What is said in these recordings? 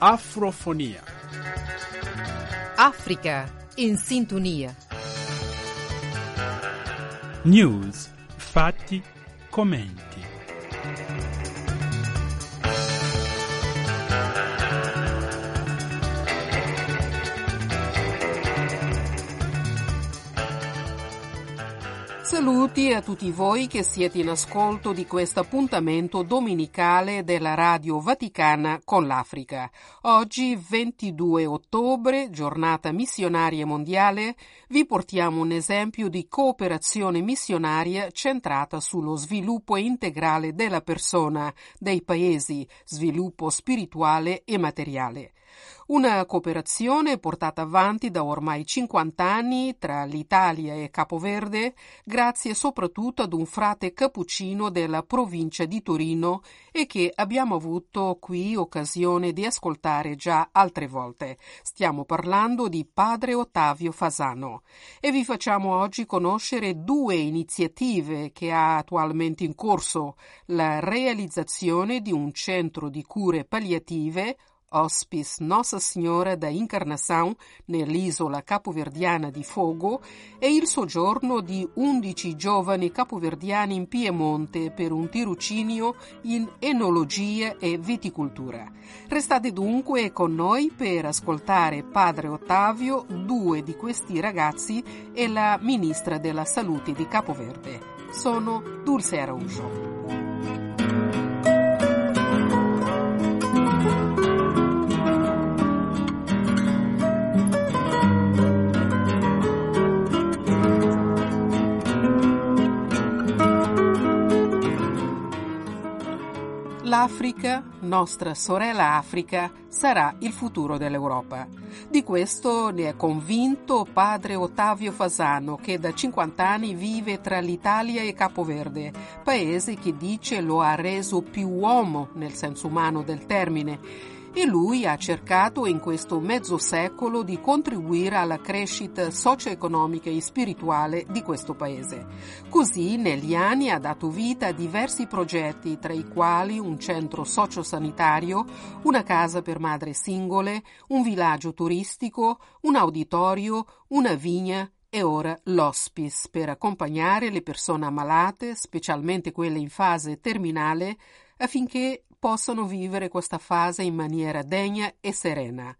Afrofonia. Africa in sintonia. News, fatti, commenti. Saluti a tutti voi che siete in ascolto di questo appuntamento domenicale della Radio Vaticana con l'Africa. Oggi, 22 ottobre, giornata missionaria mondiale, vi portiamo un esempio di cooperazione missionaria centrata sullo sviluppo integrale della persona, dei paesi, sviluppo spirituale e materiale. Una cooperazione portata avanti da ormai 50 anni tra l'Italia e Capoverde, grazie soprattutto ad un frate cappuccino della provincia di Torino e che abbiamo avuto qui occasione di ascoltare già altre volte. Stiamo parlando di padre Ottavio Fasano e vi facciamo oggi conoscere due iniziative che ha attualmente in corso, la realizzazione di un centro di cure palliative Hospice Nossa Signora da Incarnação nell'isola capoverdiana di Fogo e il soggiorno di 11 giovani capoverdiani in Piemonte per un tirocinio in enologia e viticoltura. Restate dunque con noi per ascoltare Padre Ottavio, due di questi ragazzi e la Ministra della Salute di Capoverde. Sono Dulce Araujo. L'Africa, nostra sorella Africa, sarà il futuro dell'Europa. Di questo ne è convinto padre Ottavio Fasano, che da 50 anni vive tra l'Italia e Capoverde, paese che dice lo ha reso più uomo nel senso umano del termine e lui ha cercato in questo mezzo secolo di contribuire alla crescita socio-economica e spirituale di questo paese. Così negli anni ha dato vita a diversi progetti, tra i quali un centro sociosanitario, una casa per madri singole, un villaggio turistico, un auditorio, una vigna e ora l'hospice per accompagnare le persone ammalate, specialmente quelle in fase terminale, affinché possano vivere questa fase in maniera degna e serena.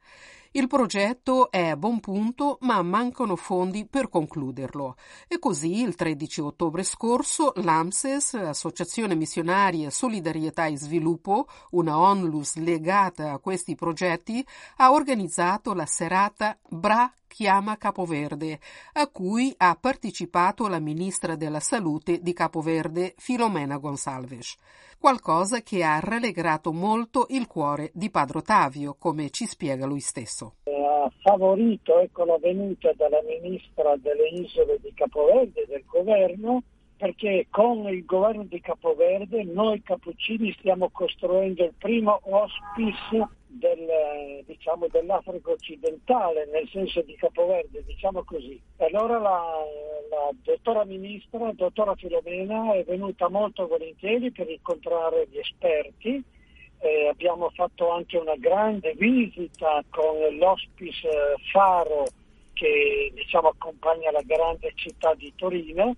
Il progetto è a buon punto, ma mancano fondi per concluderlo. E così, il 13 ottobre scorso, l'AMSES, Associazione Missionaria Solidarietà e Sviluppo, una onlus legata a questi progetti, ha organizzato la serata Bra chiama Capoverde, a cui ha partecipato la ministra della Salute di Capoverde, Filomena Gonsalves. Qualcosa che ha rallegrato molto il cuore di Padre Ottavio, come ci spiega lui stesso. Ha favorito ecco, la venuta della ministra delle isole di Capoverde del governo perché con il governo di Capoverde noi cappuccini stiamo costruendo il primo hospice del, diciamo, dell'Africa occidentale, nel senso di Capoverde, diciamo così. E allora la, la dottora ministra, la dottora Filomena, è venuta molto volentieri per incontrare gli esperti. Eh, abbiamo fatto anche una grande visita con l'hospice Faro che diciamo, accompagna la grande città di Torino.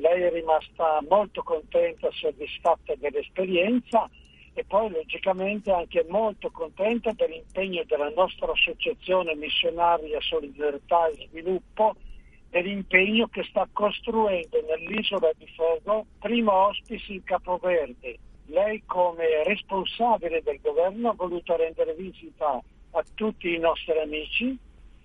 Lei è rimasta molto contenta e soddisfatta dell'esperienza e poi logicamente anche molto contenta dell'impegno della nostra associazione missionaria Solidarietà e Sviluppo dell'impegno che sta costruendo nell'isola di Fogo primo hospice in Capoverde. Lei come responsabile del governo ha voluto rendere visita a tutti i nostri amici.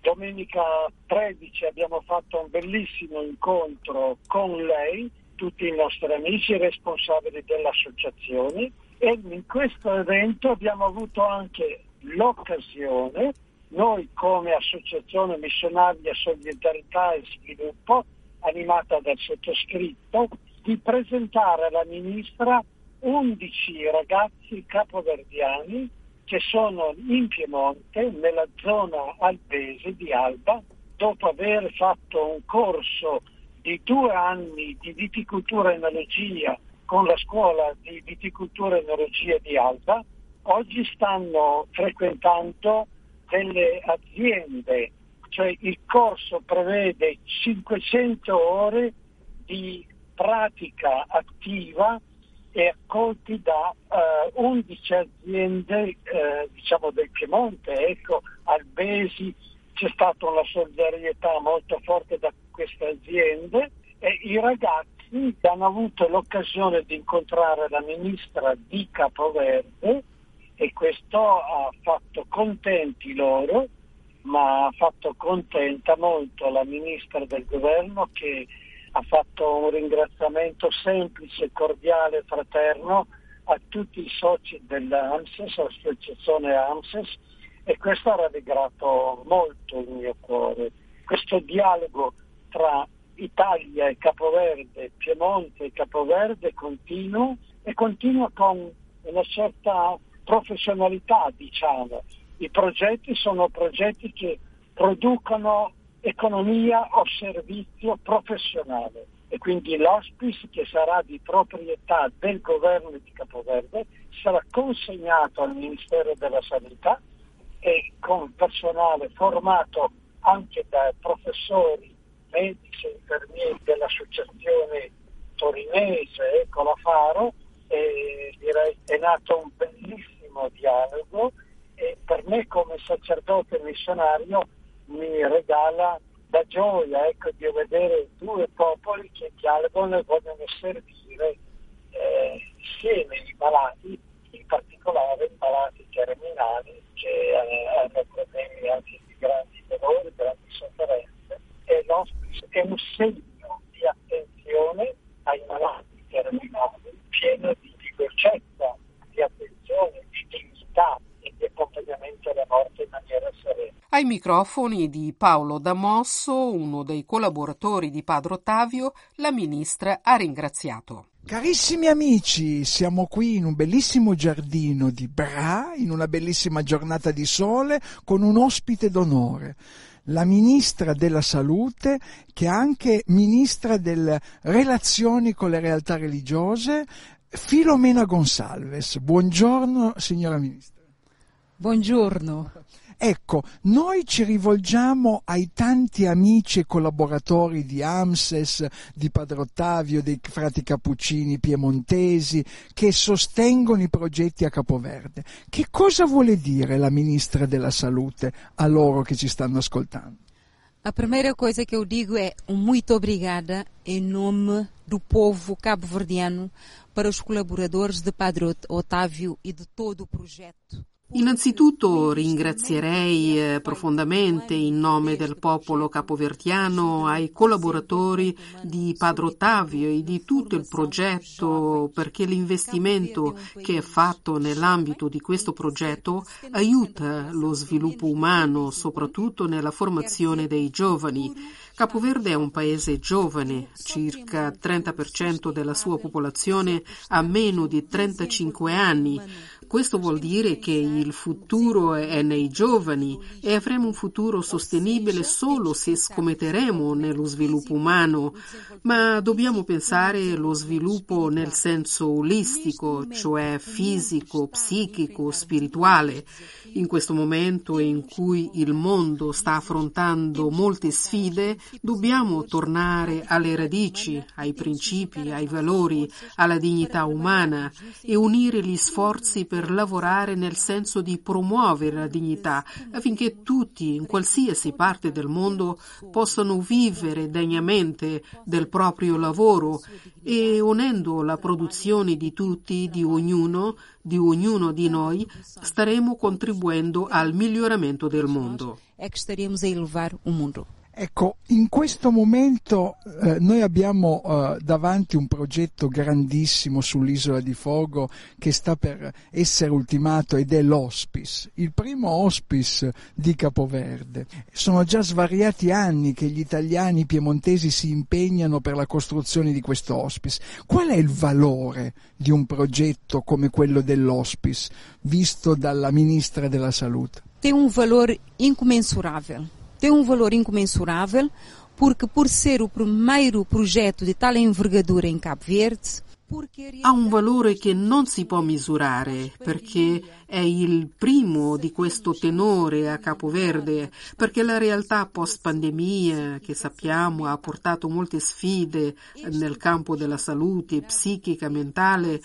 Domenica 13 abbiamo fatto un bellissimo incontro con lei, tutti i nostri amici responsabili dell'associazione. E in questo evento abbiamo avuto anche l'occasione, noi come Associazione Missionaria Solidarietà e Sviluppo, animata dal sottoscritto, di presentare alla Ministra 11 ragazzi capoverdiani che sono in Piemonte, nella zona albese di Alba, dopo aver fatto un corso di due anni di viticoltura e enologia con la scuola di viticoltura e enologia di Alba oggi stanno frequentando delle aziende, cioè il corso prevede 500 ore di pratica attiva e accolti da eh, 11 aziende eh, diciamo del Piemonte, ecco, Albesi, c'è stata una solidarietà molto forte da queste aziende e i ragazzi hanno avuto l'occasione di incontrare la ministra di Capoverde e questo ha fatto contenti loro, ma ha fatto contenta molto la ministra del governo che ha fatto un ringraziamento semplice, cordiale, fraterno a tutti i soci dell'AMSES, l'associazione AMSES, e questo ha rallegrato molto il mio cuore. Questo dialogo tra Italia e Capoverde, Piemonte e Capoverde continua e continua con una certa professionalità, diciamo. I progetti sono progetti che producono economia o servizio professionale. E quindi l'hospice che sarà di proprietà del governo di Capoverde sarà consegnato al Ministero della Sanità e con personale formato anche da professori, medici e infermieri dell'associazione torinese Ecola Faro e direi è nato un bellissimo dialogo e per me come sacerdote missionario mi regala la gioia ecco, di vedere due popoli che dialogano e vogliono servire eh, insieme i malati, in particolare i malati terminali che eh, hanno problemi anche di grandi dolori, grandi sofferenze e è un segno di attenzione ai malati terminali pieno di dolcezza, di attenzione, di dignità e di accompagnamento alla morte in maniera serena. Ai microfoni di Paolo Damosso, uno dei collaboratori di Padre Ottavio, la ministra ha ringraziato. Carissimi amici, siamo qui in un bellissimo giardino di Bra, in una bellissima giornata di sole, con un ospite d'onore, la ministra della salute, che è anche ministra delle relazioni con le realtà religiose, Filomena Gonsalves. Buongiorno, signora ministra. Buongiorno. Ecco, noi ci rivolgiamo ai tanti amici e collaboratori di AMSES, di Padre Ottavio, dei frati cappuccini piemontesi, che sostengono i progetti a Capoverde. Che cosa vuole dire la Ministra della Salute a loro che ci stanno ascoltando? A primeira coisa que eu digo é um muito obrigada em nome do povo cabo-verdiano para os colaboradores de Padre Otávio e de todo o projeto. Innanzitutto ringrazierei eh, profondamente in nome del popolo capovertiano ai collaboratori di Padre Ottavio e di tutto il progetto perché l'investimento che è fatto nell'ambito di questo progetto aiuta lo sviluppo umano, soprattutto nella formazione dei giovani. Capoverde è un paese giovane, circa 30% della sua popolazione ha meno di 35 anni. Questo vuol dire che il futuro è nei giovani e avremo un futuro sostenibile solo se scommetteremo nello sviluppo umano, ma dobbiamo pensare allo sviluppo nel senso olistico, cioè fisico, psichico, spirituale. In questo momento in cui il mondo sta affrontando molte sfide, dobbiamo tornare alle radici, ai principi, ai valori, alla dignità umana e unire gli sforzi per lavorare nel senso di promuovere la dignità affinché tutti, in qualsiasi parte del mondo, possano vivere degnamente del proprio lavoro e unendo la produzione di tutti, di ognuno, di ognuno di noi, staremo contribuendo al miglioramento del mondo. Ecco, in questo momento eh, noi abbiamo eh, davanti un progetto grandissimo sull'isola di Fogo che sta per essere ultimato ed è l'hospice, il primo hospice di Capoverde. Sono già svariati anni che gli italiani piemontesi si impegnano per la costruzione di questo hospice. Qual è il valore di un progetto come quello dell'hospice, visto dalla Ministra della Salute? Tem um valor incomensurável tem um valor incomensurável, porque por ser o primeiro projeto de tal envergadura em Cabo Verde, ha un valore che non si può misurare perché è è il primo di questo tenore a Capoverde, perché la realtà post-pandemia, che sappiamo ha portato molte sfide nel campo della salute psichica, mentale,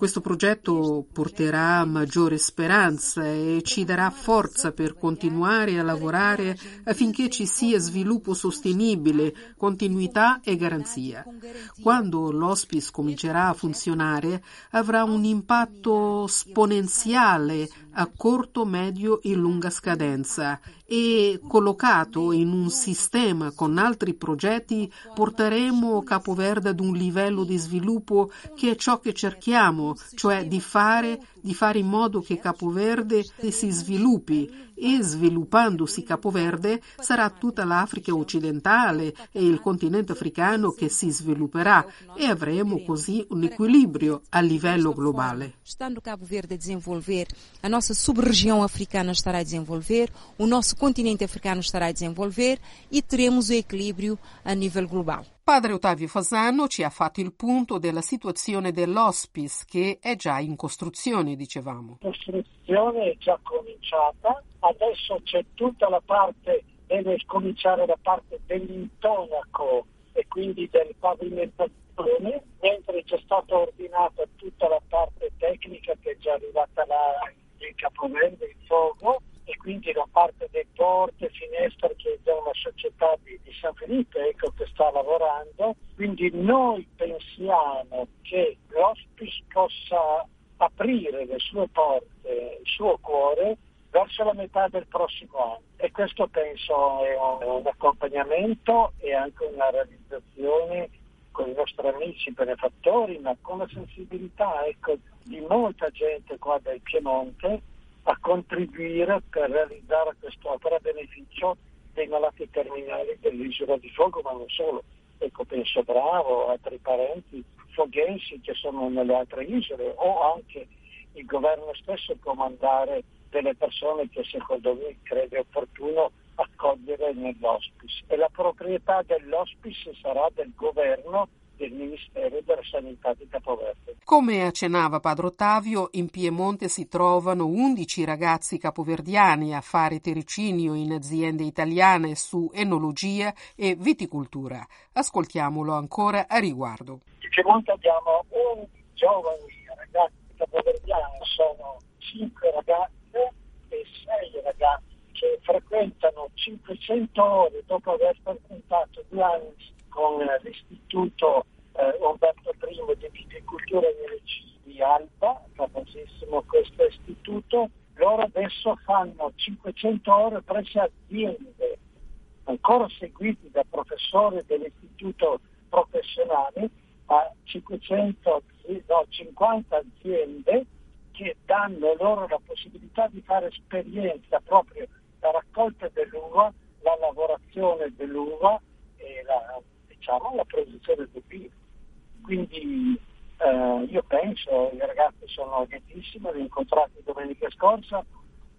questo progetto porterà maggiore speranza e ci darà forza per continuare a lavorare affinché ci sia sviluppo sostenibile, continuità e garanzia. Quando l'hospice comincerà a funzionare avrà un impatto esponenziale a corto, medio e lunga scadenza e collocato in un sistema con altri progetti porteremo Capoverde ad un livello di sviluppo che è ciò che cerchiamo, cioè di fare, di fare in modo che Capoverde si sviluppi e sviluppandosi Capoverde sarà tutta l'Africa occidentale e il continente africano che si svilupperà e avremo così un equilibrio a livello globale. Stando Cabo Verde a desenvolver, a nossa sub-região africana estará a desenvolver, o nosso continente africano estará a desenvolver e teremos o equilíbrio a nível global. Padre Ottavio Fasano ci ha fatto il punto della situazione dell'hospice che è già in costruzione, dicevamo. La costruzione è già cominciata, adesso c'è tutta la parte, deve cominciare la parte dell'intonaco e quindi del pavimentazione, mentre c'è stata ordinata tutta la parte tecnica che è già arrivata là in Capoverde, in Fogo, e quindi da parte dei porte, finestre che è una società di, di, San Felipe ecco, che sta lavorando. Quindi noi pensiamo che l'hospice possa aprire le sue porte, il suo cuore verso la metà del prossimo anno e questo penso è un, un accompagnamento e anche una realizzazione con i nostri amici benefattori, ma con la sensibilità ecco, di molta gente qua del Piemonte a contribuire per realizzare quest'opera a beneficio dei malati terminali dell'isola di Fogo, ma non solo. Ecco, penso Bravo, altri parenti foghensi che sono nelle altre isole o anche il governo stesso può mandare delle persone che secondo me crede opportuno accogliere nell'hospice e la proprietà dell'hospice sarà del governo del Ministero della Sanità di Capoverde. Come accennava Padre Ottavio, in Piemonte si trovano 11 ragazzi capoverdiani a fare tirocinio in aziende italiane su enologia e viticoltura. Ascoltiamolo ancora a riguardo. In Piemonte abbiamo 11 giovani ragazzi capoverdiani, sono 5 ragazze e 6 ragazzi che frequentano 500 ore dopo aver frequentato due anni con l'istituto eh, Umberto I di viticoltura e di Alba, famosissimo questo istituto, loro adesso fanno 500 ore presso aziende, ancora seguiti da professori dell'istituto professionale, a 500, no, 50 aziende che danno loro la possibilità di fare esperienza proprio la raccolta dell'uva, la lavorazione dell'uva diciamo, la produzione del vino. Quindi eh, io penso, i ragazzi sono lietissimi, li ho incontrati domenica scorsa,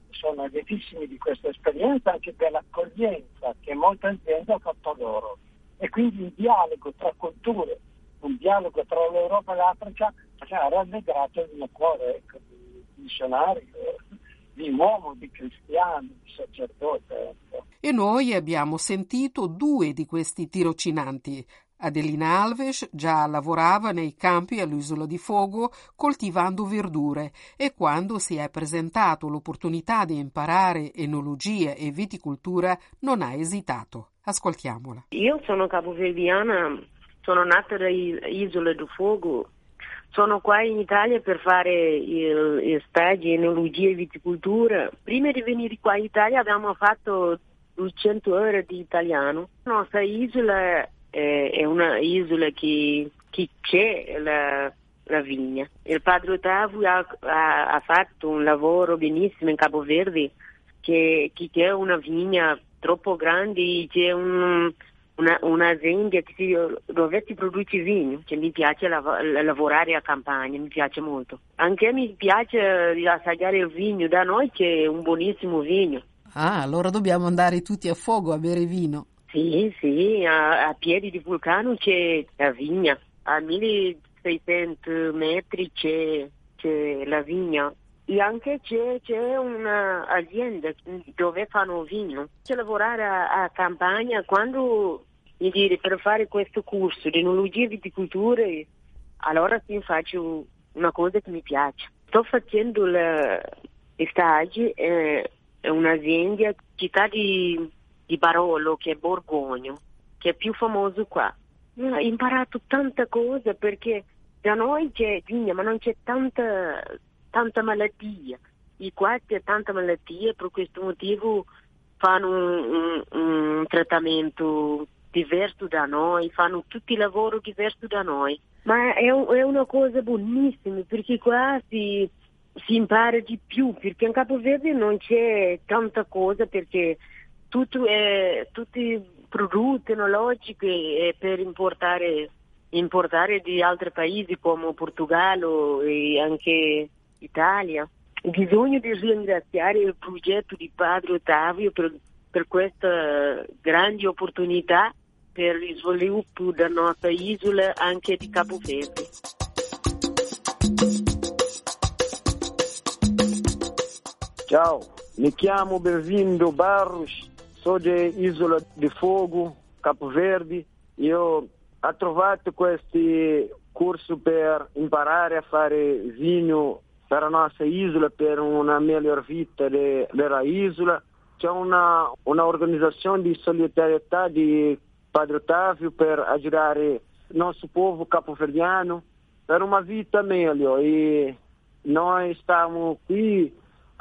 sono lietissimi di questa esperienza, anche dell'accoglienza che molte aziende hanno fatto loro. E quindi un dialogo tra culture, un dialogo tra l'Europa e l'Africa ha rallegrato il mio cuore ecco, di missionario di uomo, di cristiano, di sacerdote. Ecco. E noi abbiamo sentito due di questi tirocinanti. Adelina Alves già lavorava nei campi all'isola di Fogo coltivando verdure e quando si è presentato l'opportunità di imparare enologia e viticoltura non ha esitato. Ascoltiamola. Io sono capoverdiana, sono nata dall'isola di Fogo sono qua in Italia per fare il, il stage enologia e viticoltura. Prima di venire qua in Italia abbiamo fatto 200 ore di italiano. La nostra isola è, è una isola che, che c'è la, la, vigna. Il padre Ottavio ha, ha, ha, fatto un lavoro benissimo in Capo Verde, che, che c'è una vigna troppo grande, c'è un una, un'azienda si, dove si produce vino, che mi piace lav- lavorare a campagna, mi piace molto. Anche mi piace assaggiare il vino, da noi c'è un buonissimo vino. Ah, allora dobbiamo andare tutti a fuoco a bere vino. Sì, sì, a, a piedi di vulcano c'è la vigna, a 1600 metri c'è, c'è la vigna e anche c'è, c'è un'azienda dove fanno vino. C'è lavorare a, a campagna quando mi dire per fare questo corso di enologia e viticoltura, allora sì faccio una cosa che mi piace. Sto facendo le stagi, eh, è un'azienda città di, di Barolo che è Borgogno, che è più famoso qua. Ho imparato tanta cosa perché da noi c'è vigna ma non c'è tanta tanta malattia. I qua c'è tanta malattia, per questo motivo fanno un, un, un trattamento diverso da noi, fanno tutti i lavori diversi da noi. Ma è, è una cosa buonissima perché qua si, si, impara di più, perché in Capo Verde non c'è tanta cosa perché tutto è, tutti prodotti enologici è per importare, importare di altri paesi come Portogallo e anche Italia. Bisogna ringraziare il progetto di Padre Ottavio per, per questa grande opportunità per il sviluppo della nostra isola anche di Capo Verde. Ciao, mi chiamo Bervindo Barros, sono di Isola di Fogo, Capo Verde. Io ho trovato questo corso per imparare a fare vinho per la nostra isola, per una miglior vita de, della isola. C'è una, una organizzazione di solidarietà di Padre Ottavio per aiutare il nostro popolo capoverdiano per una vita meglio e noi stiamo qui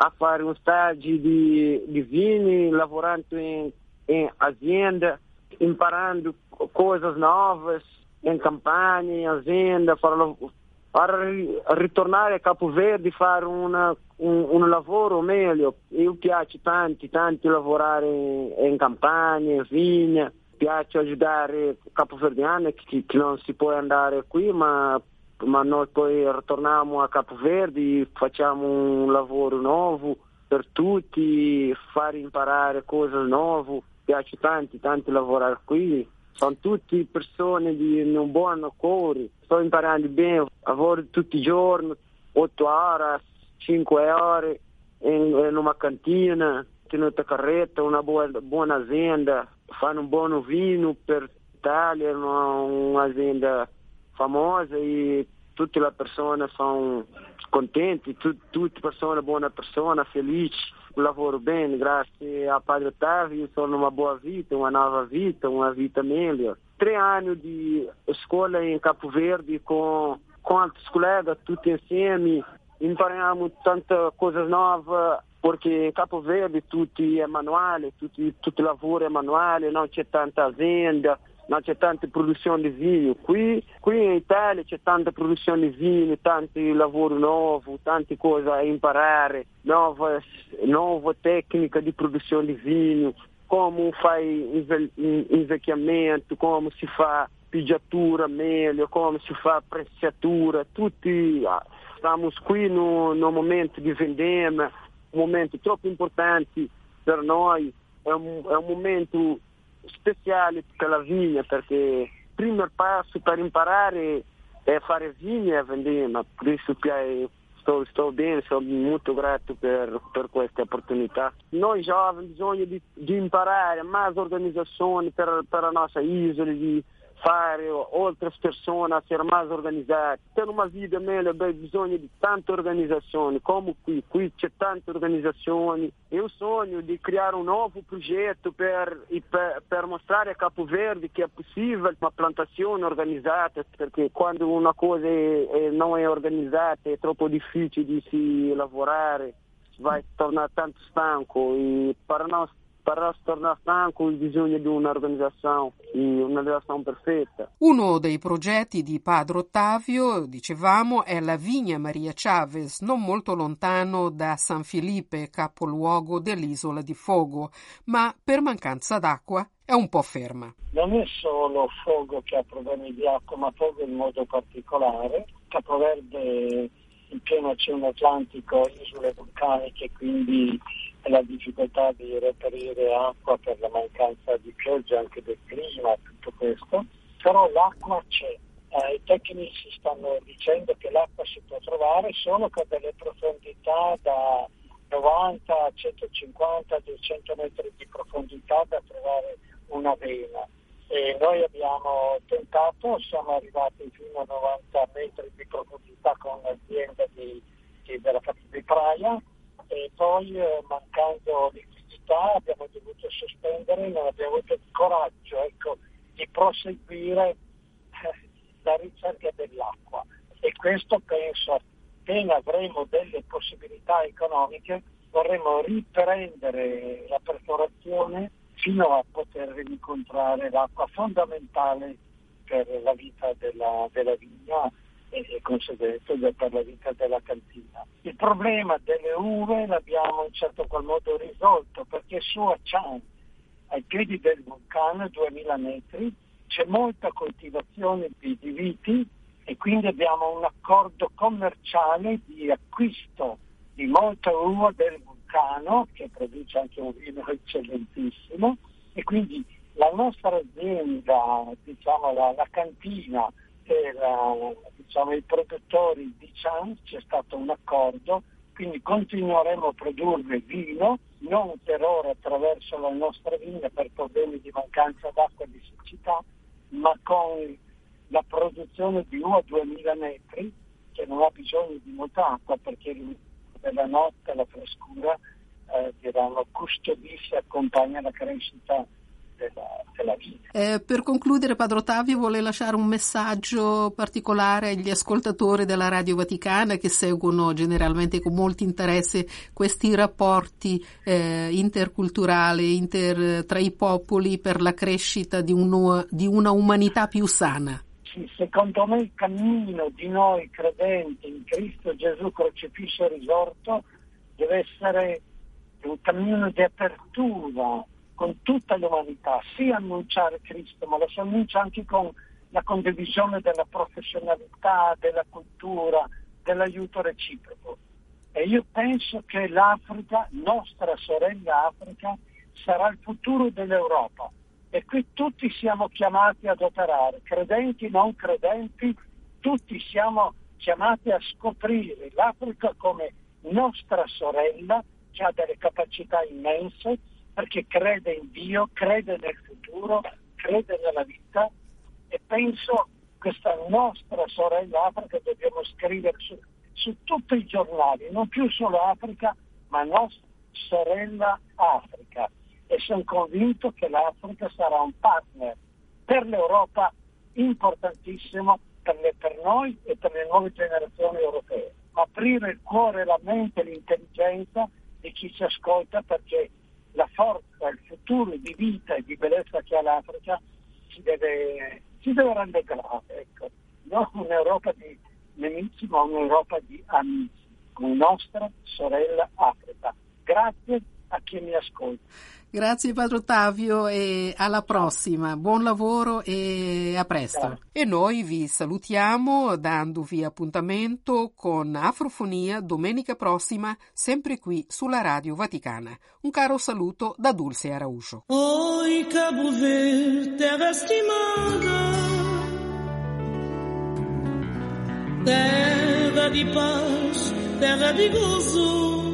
a fare un stage di, di vini, lavorando in, in azienda, imparando cose nuove, in campagna, in azienda, para ritornare a Capo Verde e fare una, un, un, lavoro meglio. Io piace tanti, tanti lavorare in, in campagna, in vigna, piace aiutare capoverdiani che, che non si può andare qui, ma, ma noi poi ritorniamo a Capo Verde facciamo un lavoro nuovo per tutti, fare imparare cose nuove. Piace tanti, tanti lavorare qui. Sono tutte persone di un buon cuore, sto imparando bene, lavoro tutti i giorni, 8 ore, 5 ore in, in una cantina, tenuta carretta, una buona, buona azienda, fanno un buon vino per l'Italia, un'azienda famosa e tutte le persone sono contenti, tu, tutte persone, buone persone, felici lavoro bene, grazie a Padre Ottavio, sono uma boa vita, uma nova vida, uma vida melhor. Três anos de escola em Capo Verde com, com outros colegas, tudo insieme, imparamos tanta coisas novas, porque em Capo Verde tudo é manual, tudo, tudo lavoro é manual, não tinha tanta venda, non c'è tanta produzione di vino. Qui, qui in Italia c'è tanta produzione di vino, tanti lavori nuovi, tante cose da imparare, nuove, nuove tecniche di produzione di vino, come fai invecchiamento, come si fa pigiatura meglio, come si fa prezzatura, tutti stiamo qui in un momento di vendemmia, un momento troppo importante per noi, è un, è un momento speciali per la vigna perché il primo passo per imparare è fare vigna e vendere, ma per questo sto, sto bene, sono molto grato per, per, questa opportunità. Noi giovani bisogna di, di imparare mais organizzazioni per, per la nostra isola, di fare altre persone essere più organizzate. Per una vita meglio beh, bisogno di tante organizzazioni, come qui, qui c'è tante organizzazioni. Io sogno di creare un nuovo progetto per, per, per mostrare a Capo Verde che è possibile una plantazione organizzata, perché quando una cosa è, è, non è organizzata è troppo difficile di si lavorare, vai tornare tanto stanco e per noi per tornare stanco il bisogno di un'organizzazione, un'organizzazione perfetta. Uno dei progetti di Padre Ottavio, dicevamo, è la Vigna Maria Chavez, non molto lontano da San Felipe, capoluogo dell'isola di Fogo, ma per mancanza d'acqua è un po' ferma. Non è solo Fogo che ha problemi di acqua, ma Fogo in modo particolare. Capoverde in pieno Oceano Atlantico, isole vulcaniche, quindi la difficoltà di reperire acqua per la mancanza di pioggia anche del clima, tutto questo, però l'acqua c'è. Eh, tecnici stanno dicendo che l'acqua si può trovare solo con delle profondità da 90 a 150, 200 metri di profondità da trovare una vena. E noi abbiamo tentato, siamo arrivati fino a 90 metri di profondità con l'azienda di, di, della di Praia e poi eh, mancando liquidità abbiamo dovuto sospendere, non abbiamo avuto il coraggio ecco, di proseguire eh, la ricerca dell'acqua e questo penso appena avremo delle possibilità economiche vorremmo riprendere la perforazione fino a poter incontrare l'acqua fondamentale per la vita della, della vigna e, e conseguenza per la vita della cantina. Il problema delle uve l'abbiamo in certo qual modo risolto perché su a Chan, ai piedi del vulcano, 2000 metri, c'è molta coltivazione di, di viti e quindi abbiamo un accordo commerciale di acquisto di molta uva del vulcano che produce anche un vino eccellentissimo e quindi la nostra azienda, diciamo la, la cantina e la, diciamo, i produttori di Chan c'è stato un accordo, quindi continueremo a produrre vino, non per ora attraverso la nostra vigna per problemi di mancanza d'acqua e di siccità, ma con la produzione di uva a 2000 metri, che non ha bisogno di molta acqua perché della notte la frescura eh, diciamo, custodisce accompagna la crescita della, della vita. Eh, per concludere, Padre Ottavio vuole lasciare un messaggio particolare agli ascoltatori della Radio Vaticana che seguono generalmente con molto interesse questi rapporti eh, interculturali inter, tra i popoli per la crescita di, un, di una umanità più sana. Secondo me il cammino di noi credenti in Cristo Gesù crocifisso e risorto deve essere un cammino di apertura con tutta l'umanità, sì annunciare Cristo, ma lo si annuncia anche con la condivisione della professionalità, della cultura, dell'aiuto reciproco. E io penso che l'Africa, nostra sorella Africa, sarà il futuro dell'Europa e qui tutti siamo chiamati ad operare, credenti, non credenti, tutti siamo chiamati a scoprire. l'Africa come nostra sorella che ha delle capacità immense perché crede in Dio, crede nel futuro, crede nella vita. E penso questa nostra sorella Africa dobbiamo scrivere su, su tutti i giornali, non più solo Africa, ma nostra sorella Africa e sono convinto che l'Africa sarà un partner per l'Europa importantissimo per, le, per noi e per le nuove generazioni europee. Aprire il cuore, la mente, l'intelligenza di chi ci ascolta perché la forza, il futuro di vita e di bellezza che ha l'Africa si deve, si deve rallegrare. Ecco. Non un'Europa di nemici, ma un'Europa di amici, come nostra sorella Africa. Grazie a chi mi ascolta. Grazie Padre Ottavio e alla prossima. Buon lavoro e a presto. E noi vi salutiamo dandovi appuntamento con Afrofonia domenica prossima, sempre qui sulla Radio Vaticana. Un caro saluto da Dulce Arauscio. Oi Cabo Verde, terra stimata, terra di pace, terra di gozo.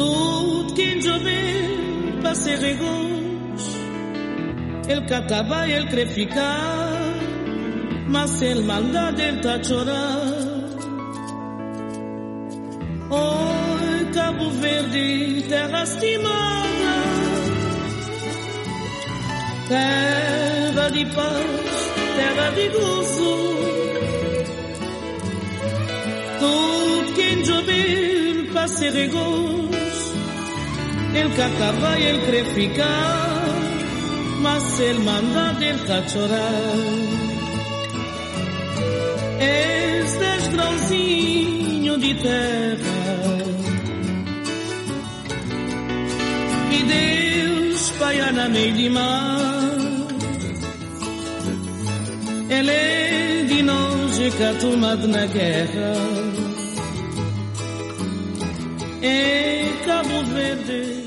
Tout quien llover pase regos, el cataba y el creficar, mas el maldad del tachorar. Oi, Cabo Verde, terra estimada, terra de paz, terra de gozo. Tudo quem llover pase regos, el cacaba y el creficar, mas el manda del. Este grãozinho de terra que Deus paia na meio de mar. Ele é de longe catumado na guerra. É Cabo Verde.